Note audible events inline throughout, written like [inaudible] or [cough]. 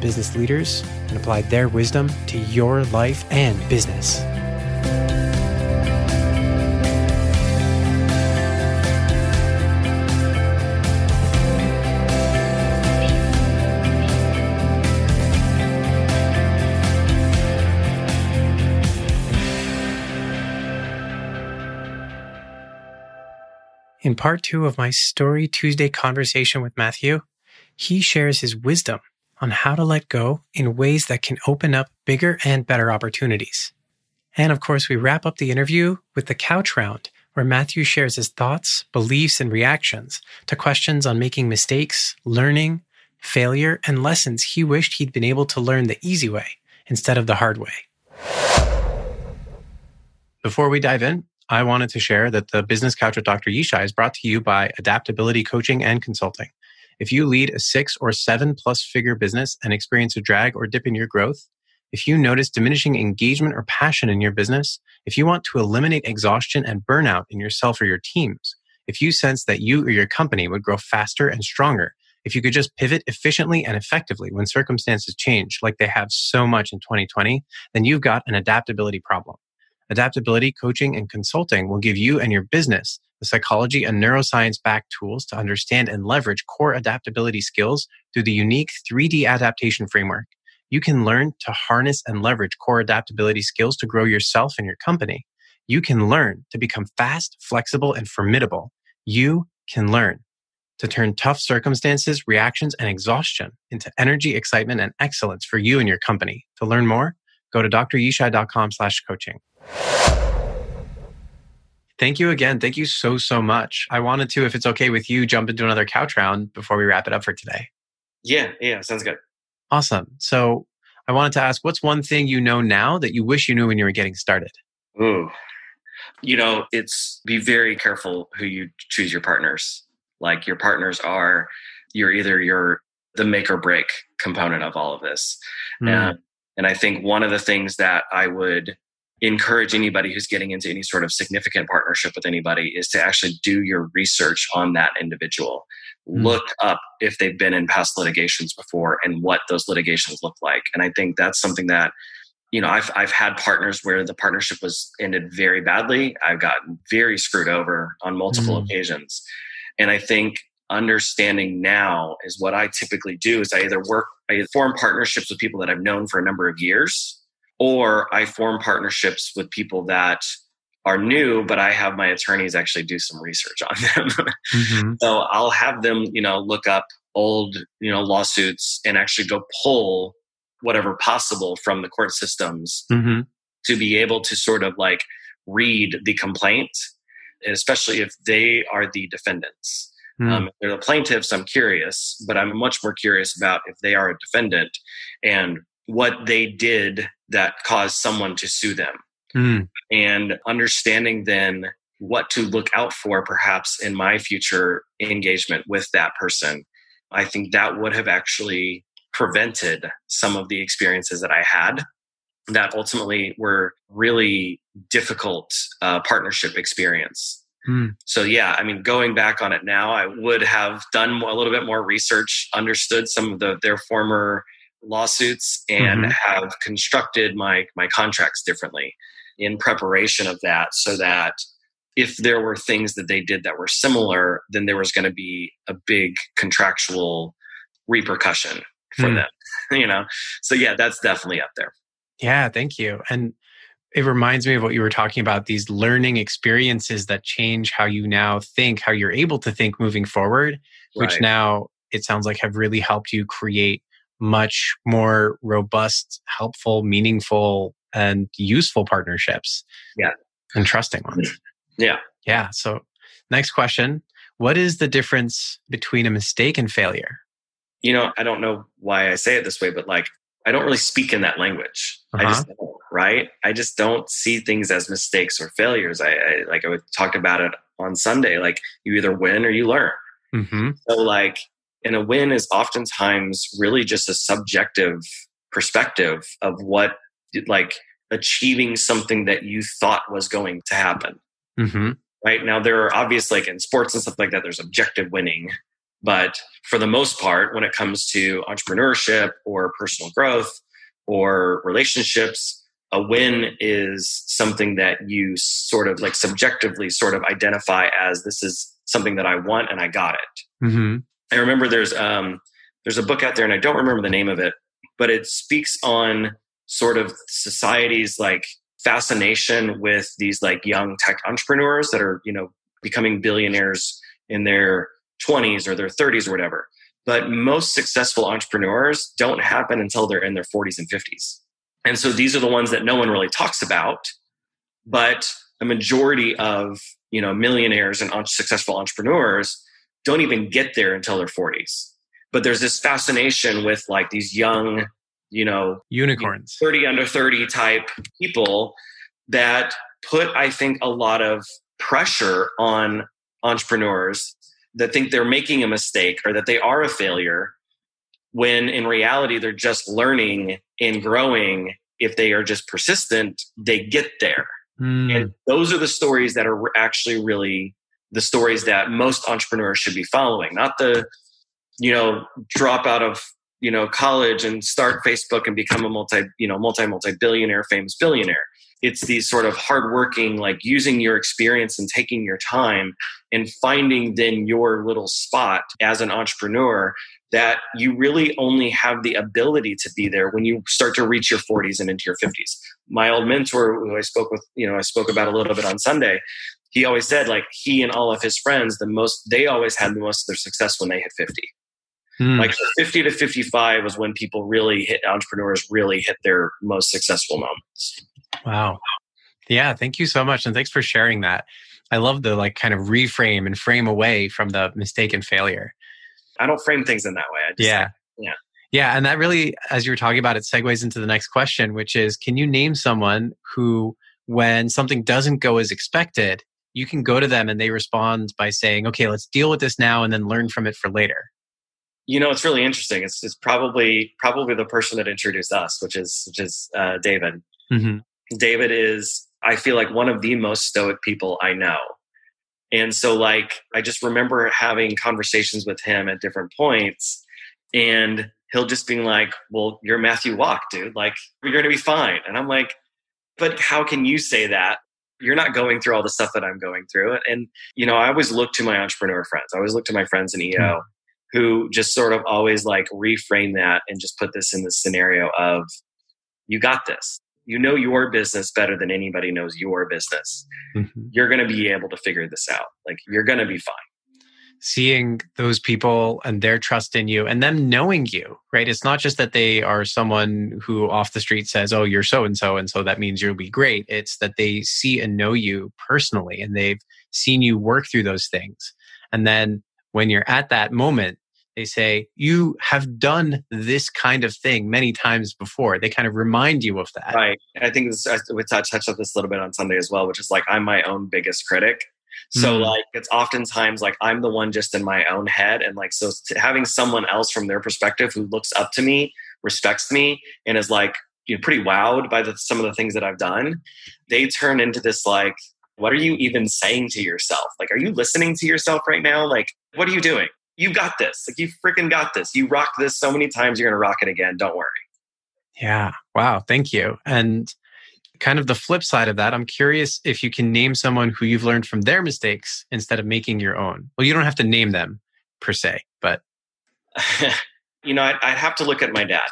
business leaders and apply their wisdom to your life and business. In part two of my Story Tuesday conversation with Matthew, he shares his wisdom on how to let go in ways that can open up bigger and better opportunities. And of course, we wrap up the interview with the couch round, where Matthew shares his thoughts, beliefs, and reactions to questions on making mistakes, learning, failure, and lessons he wished he'd been able to learn the easy way instead of the hard way. Before we dive in, I wanted to share that the Business Couch with Dr. Yishai is brought to you by Adaptability Coaching and Consulting. If you lead a six or seven plus figure business and experience a drag or dip in your growth, if you notice diminishing engagement or passion in your business, if you want to eliminate exhaustion and burnout in yourself or your teams, if you sense that you or your company would grow faster and stronger, if you could just pivot efficiently and effectively when circumstances change, like they have so much in 2020, then you've got an adaptability problem. Adaptability coaching and consulting will give you and your business the psychology and neuroscience backed tools to understand and leverage core adaptability skills through the unique 3D adaptation framework. You can learn to harness and leverage core adaptability skills to grow yourself and your company. You can learn to become fast, flexible, and formidable. You can learn to turn tough circumstances, reactions, and exhaustion into energy, excitement, and excellence for you and your company. To learn more, go to dryishai.com slash coaching. Thank you again. Thank you so, so much. I wanted to, if it's okay with you, jump into another couch round before we wrap it up for today. Yeah, yeah, sounds good. Awesome. So I wanted to ask what's one thing you know now that you wish you knew when you were getting started? Ooh. You know, it's be very careful who you choose your partners. Like your partners are you're either your the make or break component of all of this. Mm. and I think one of the things that I would encourage anybody who's getting into any sort of significant partnership with anybody is to actually do your research on that individual. Mm. Look up if they've been in past litigations before and what those litigations look like. And I think that's something that you know, I've I've had partners where the partnership was ended very badly. I've gotten very screwed over on multiple mm. occasions. And I think understanding now is what I typically do is I either work I form partnerships with people that I've known for a number of years or I form partnerships with people that are new, but I have my attorneys actually do some research on them. [laughs] mm-hmm. So I'll have them, you know, look up old, you know, lawsuits and actually go pull whatever possible from the court systems mm-hmm. to be able to sort of like read the complaint, especially if they are the defendants. Mm. Um, they're the plaintiffs. I'm curious, but I'm much more curious about if they are a defendant and what they did that caused someone to sue them. Mm. And understanding then what to look out for perhaps in my future engagement with that person. I think that would have actually prevented some of the experiences that I had that ultimately were really difficult uh, partnership experience. Mm. So yeah, I mean, going back on it now, I would have done a little bit more research, understood some of the their former lawsuits, and mm-hmm. have constructed my my contracts differently in preparation of that, so that if there were things that they did that were similar, then there was going to be a big contractual repercussion for mm. them. [laughs] You know, so yeah, that's definitely up there. Yeah, thank you. And it reminds me of what you were talking about these learning experiences that change how you now think, how you're able to think moving forward, which now it sounds like have really helped you create much more robust, helpful, meaningful, and useful partnerships. Yeah. And trusting ones. Yeah. Yeah. So, next question What is the difference between a mistake and failure? You know, I don't know why I say it this way, but like I don't really speak in that language. Uh-huh. I just uh-huh. Right? I just don't see things as mistakes or failures. I, I like I talked about it on Sunday. Like you either win or you learn. Mm-hmm. So like, and a win is oftentimes really just a subjective perspective of what like achieving something that you thought was going to happen. Mm-hmm. Right now, there are obvious like in sports and stuff like that. There's objective winning, but for the most part, when it comes to entrepreneurship or personal growth or relationships, a win is something that you sort of like subjectively sort of identify as this is something that I want and I got it. Mm-hmm. I remember there's um, there's a book out there and I don't remember the name of it, but it speaks on sort of society's like fascination with these like young tech entrepreneurs that are you know becoming billionaires in their 20s or their 30s or whatever. But most successful entrepreneurs don't happen until they're in their 40s and 50s. And so these are the ones that no one really talks about. But a majority of you know millionaires and successful entrepreneurs don't even get there until their 40s. But there's this fascination with like these young, you know, unicorns, 30 under 30 type people that put, I think, a lot of pressure on entrepreneurs that think they're making a mistake or that they are a failure when in reality they're just learning and growing if they are just persistent they get there. Mm. and those are the stories that are actually really the stories that most entrepreneurs should be following. Not the you know drop out of you know college and start facebook and become a multi you know multi multi billionaire famous billionaire. It's these sort of hardworking, like using your experience and taking your time and finding then your little spot as an entrepreneur that you really only have the ability to be there when you start to reach your 40s and into your 50s. My old mentor, who I spoke with, you know, I spoke about a little bit on Sunday, he always said like he and all of his friends, the most, they always had the most of their success when they hit 50. Mm. Like 50 to 55 was when people really hit entrepreneurs really hit their most successful moments. Wow. Yeah, thank you so much. And thanks for sharing that. I love the like kind of reframe and frame away from the mistake and failure. I don't frame things in that way. Just, yeah. Yeah. Yeah. And that really, as you were talking about, it segues into the next question, which is can you name someone who, when something doesn't go as expected, you can go to them and they respond by saying, okay, let's deal with this now and then learn from it for later? You know, it's really interesting. It's, it's probably probably the person that introduced us, which is which is uh, David. Mm-hmm. David is, I feel like, one of the most stoic people I know. And so, like, I just remember having conversations with him at different points, and he'll just being like, Well, you're Matthew Walk, dude. Like, you're going to be fine. And I'm like, But how can you say that? You're not going through all the stuff that I'm going through. And, you know, I always look to my entrepreneur friends. I always look to my friends in EO mm. who just sort of always like reframe that and just put this in the scenario of, You got this you know your business better than anybody knows your business. Mm-hmm. You're going to be able to figure this out. Like you're going to be fine. Seeing those people and their trust in you and them knowing you, right? It's not just that they are someone who off the street says, Oh, you're so and so, and so that means you'll be great. It's that they see and know you personally and they've seen you work through those things. And then when you're at that moment, they say you have done this kind of thing many times before they kind of remind you of that right i think this, we touched on this a little bit on sunday as well which is like i'm my own biggest critic so mm. like it's oftentimes like i'm the one just in my own head and like so having someone else from their perspective who looks up to me respects me and is like you know pretty wowed by the, some of the things that i've done they turn into this like what are you even saying to yourself? Like, are you listening to yourself right now? Like, what are you doing? You got this. Like, you freaking got this. You rocked this so many times, you're going to rock it again. Don't worry. Yeah. Wow. Thank you. And kind of the flip side of that, I'm curious if you can name someone who you've learned from their mistakes instead of making your own. Well, you don't have to name them per se, but. [laughs] you know, I'd, I'd, have to look at my dad.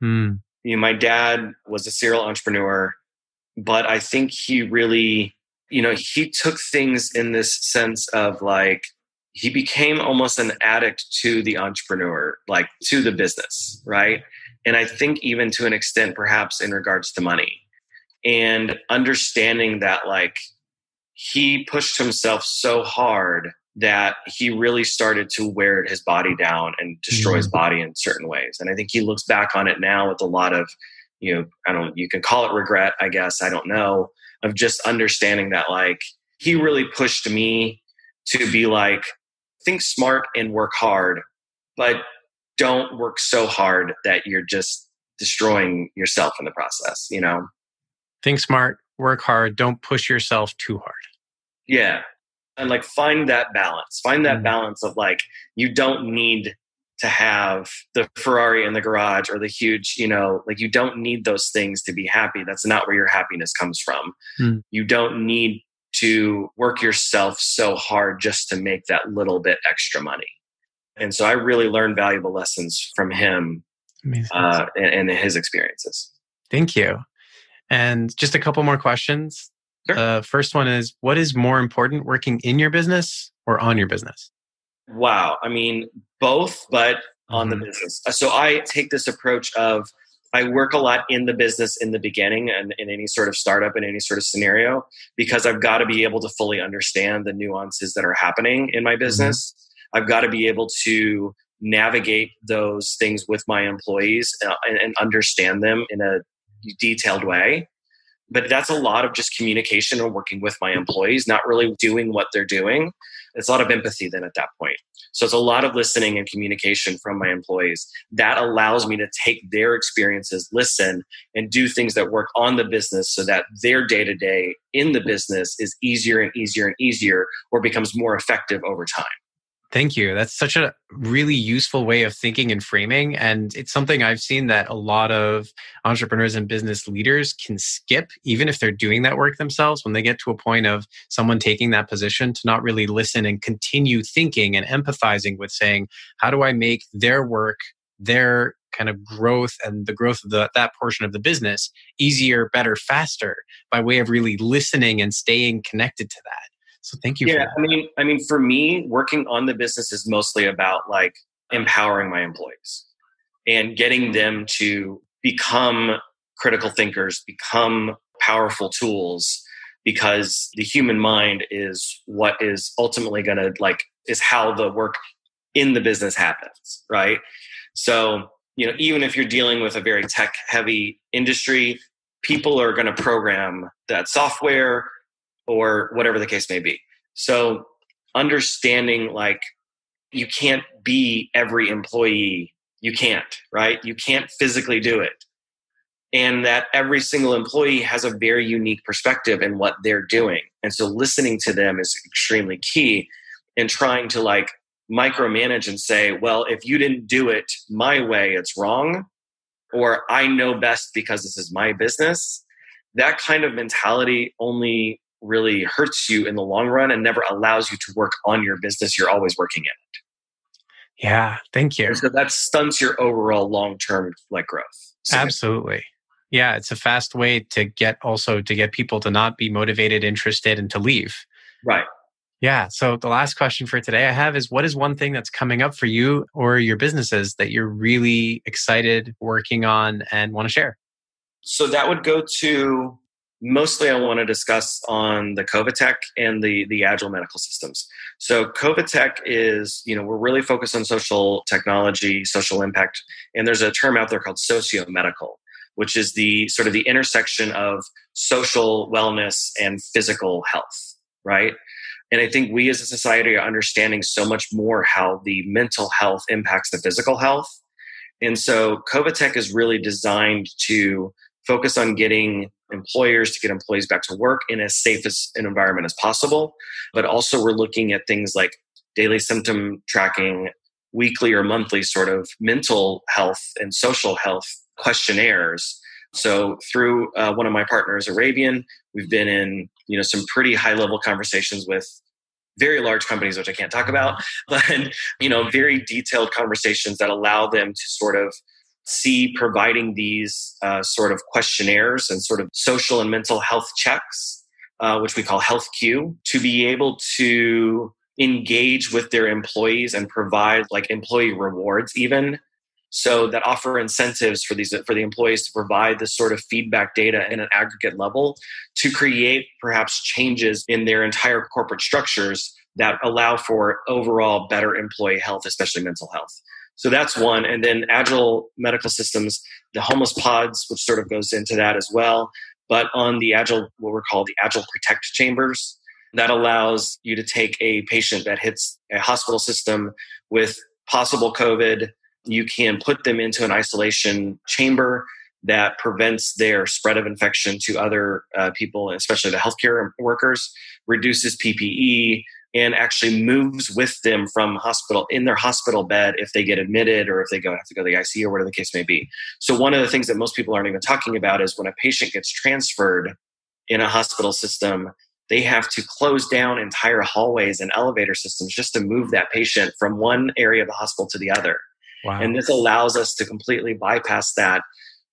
Hmm. You know, my dad was a serial entrepreneur, but I think he really, you know, he took things in this sense of like, he became almost an addict to the entrepreneur, like to the business, right? And I think even to an extent, perhaps in regards to money and understanding that like he pushed himself so hard that he really started to wear his body down and destroy mm-hmm. his body in certain ways. And I think he looks back on it now with a lot of, you know, I don't, you can call it regret, I guess, I don't know, of just understanding that like he really pushed me to be like, think smart and work hard, but don't work so hard that you're just destroying yourself in the process, you know? Think smart, work hard, don't push yourself too hard. Yeah. And like find that balance. Find that mm-hmm. balance of like, you don't need to have the Ferrari in the garage or the huge, you know, like you don't need those things to be happy. That's not where your happiness comes from. Mm. You don't need to work yourself so hard just to make that little bit extra money. And so I really learned valuable lessons from him uh, and, and, his experiences. Thank you. And just a couple more questions. Sure. The first one is what is more important, working in your business or on your business? Wow. I mean, both, but on mm-hmm. the business. So I take this approach of I work a lot in the business in the beginning and in any sort of startup in any sort of scenario because I've got to be able to fully understand the nuances that are happening in my business. Mm-hmm I've got to be able to navigate those things with my employees uh, and, and understand them in a detailed way but that's a lot of just communication and working with my employees, not really doing what they're doing. It's a lot of empathy then at that point. So it's a lot of listening and communication from my employees. That allows me to take their experiences, listen, and do things that work on the business so that their day to day in the business is easier and easier and easier or becomes more effective over time. Thank you. That's such a really useful way of thinking and framing. And it's something I've seen that a lot of entrepreneurs and business leaders can skip, even if they're doing that work themselves, when they get to a point of someone taking that position to not really listen and continue thinking and empathizing with saying, how do I make their work, their kind of growth and the growth of the, that portion of the business easier, better, faster by way of really listening and staying connected to that. So thank you. Yeah, I mean, I mean, for me, working on the business is mostly about like empowering my employees and getting them to become critical thinkers, become powerful tools because the human mind is what is ultimately going to like is how the work in the business happens, right? So, you know, even if you're dealing with a very tech heavy industry, people are going to program that software or whatever the case may be. So understanding like you can't be every employee. You can't, right? You can't physically do it. And that every single employee has a very unique perspective in what they're doing. And so listening to them is extremely key and trying to like micromanage and say, well, if you didn't do it my way, it's wrong. Or I know best because this is my business. That kind of mentality only really hurts you in the long run and never allows you to work on your business. You're always working in it. Yeah, thank you. And so that stunts your overall long term like growth. Absolutely. Yeah, it's a fast way to get also to get people to not be motivated, interested, and to leave. Right. Yeah. So the last question for today I have is what is one thing that's coming up for you or your businesses that you're really excited working on and want to share? So that would go to mostly I want to discuss on the Covitech and the the agile medical systems. So Covitech is, you know, we're really focused on social technology, social impact, and there's a term out there called socio-medical, which is the sort of the intersection of social wellness and physical health, right? And I think we as a society are understanding so much more how the mental health impacts the physical health. And so Covitech is really designed to focus on getting employers to get employees back to work in as safe as an environment as possible. But also, we're looking at things like daily symptom tracking, weekly or monthly sort of mental health and social health questionnaires. So through uh, one of my partners, Arabian, we've been in you know some pretty high level conversations with very large companies, which I can't talk about, [laughs] but you know very detailed conversations that allow them to sort of see providing these uh, sort of questionnaires and sort of social and mental health checks, uh, which we call Health Q, to be able to engage with their employees and provide like employee rewards even. So that offer incentives for these for the employees to provide this sort of feedback data in an aggregate level to create perhaps changes in their entire corporate structures that allow for overall better employee health especially mental health so that's one and then agile medical systems the homeless pods which sort of goes into that as well but on the agile what we're called the agile protect chambers that allows you to take a patient that hits a hospital system with possible COVID. You can put them into an isolation chamber that prevents their spread of infection to other uh, people, especially the healthcare workers, reduces PPE, and actually moves with them from hospital in their hospital bed if they get admitted or if they go have to go to the ICU or whatever the case may be. So one of the things that most people aren't even talking about is when a patient gets transferred in a hospital system, they have to close down entire hallways and elevator systems just to move that patient from one area of the hospital to the other. Wow. And this allows us to completely bypass that.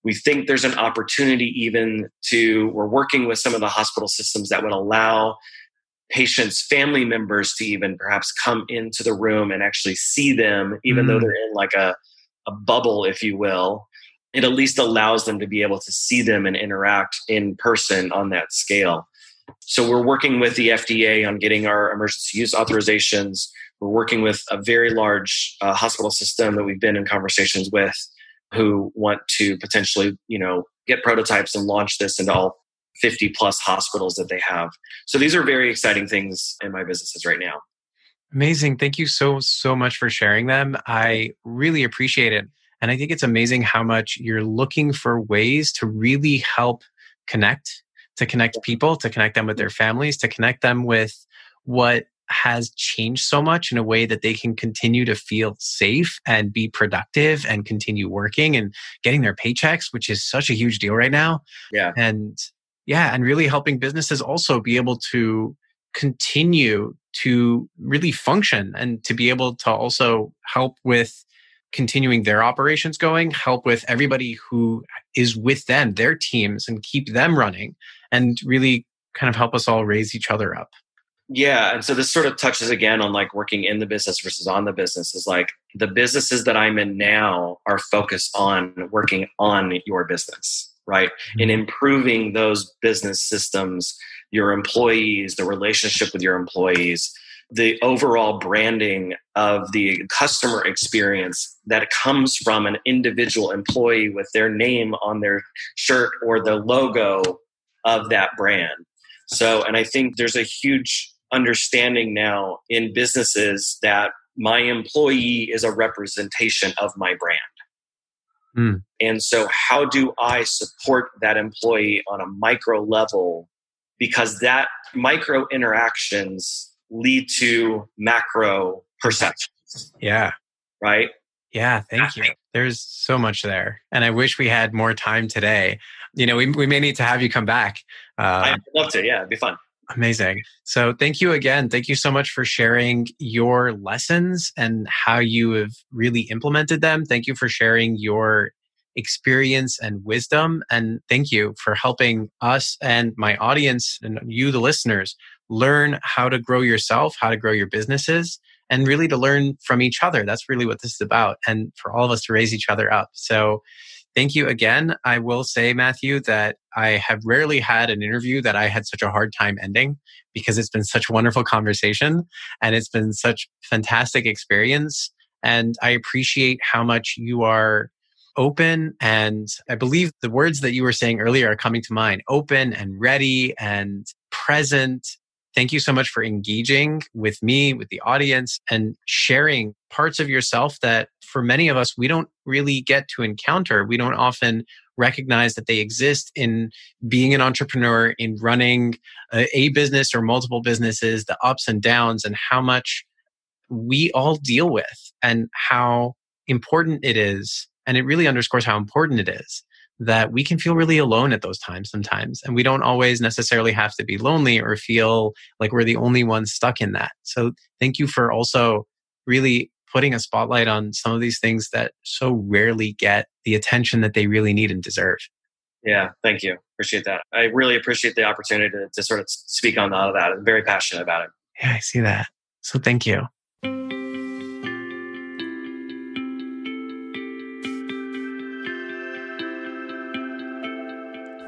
We think there's an opportunity even to, we're working with some of the hospital systems that would allow patients' family members to even perhaps come into the room and actually see them, even mm. though they're in like a, a bubble, if you will. It at least allows them to be able to see them and interact in person on that scale. So we're working with the FDA on getting our emergency use authorizations. We're working with a very large uh, hospital system that we've been in conversations with who want to potentially, you know, get prototypes and launch this into all 50 plus hospitals that they have. So these are very exciting things in my businesses right now. Amazing. Thank you so, so much for sharing them. I really appreciate it. And I think it's amazing how much you're looking for ways to really help connect to connect people, to connect them with their families, to connect them with what has changed so much in a way that they can continue to feel safe and be productive and continue working and getting their paychecks, which is such a huge deal right now. Yeah. And yeah, and really helping businesses also be able to continue to really function and to be able to also help with continuing their operations going, help with everybody who is with them, their teams, and keep them running, and really kind of help us all raise each other up. Yeah. And so this sort of touches again on like working in the business versus on the business is like the businesses that I'm in now are focused on working on your business, right? Mm-hmm. In improving those business systems, your employees, the relationship with your employees, the overall branding of the customer experience that comes from an individual employee with their name on their shirt or the logo of that brand. So, and I think there's a huge understanding now in businesses that my employee is a representation of my brand. Mm. And so, how do I support that employee on a micro level? Because that micro interactions lead to macro perceptions. Yeah. Right. Yeah. Thank you. There's so much there. And I wish we had more time today. You know, we, we may need to have you come back. Uh, I'd love to. Yeah. It'd be fun. Amazing. So thank you again. Thank you so much for sharing your lessons and how you have really implemented them. Thank you for sharing your experience and wisdom. And thank you for helping us and my audience and you, the listeners, learn how to grow yourself, how to grow your businesses, and really to learn from each other. That's really what this is about, and for all of us to raise each other up. So, thank you again. I will say, Matthew, that I have rarely had an interview that I had such a hard time ending because it's been such a wonderful conversation and it's been such fantastic experience. And I appreciate how much you are open and I believe the words that you were saying earlier are coming to mind open and ready and present Thank you so much for engaging with me, with the audience, and sharing parts of yourself that for many of us, we don't really get to encounter. We don't often recognize that they exist in being an entrepreneur, in running a, business or multiple businesses, the ups and downs, and how much we all deal with and how important it is. And it really underscores how important it is that we can feel really alone at those times sometimes. And we don't always necessarily have to be lonely or feel like we're the only ones stuck in that. So thank you for also really putting a spotlight on some of these things that so rarely get the attention that they really need and deserve. Yeah, thank you. Appreciate that. I really appreciate the opportunity to, to sort of speak on all of that. I'm very passionate about it. Yeah, I see that. So thank you.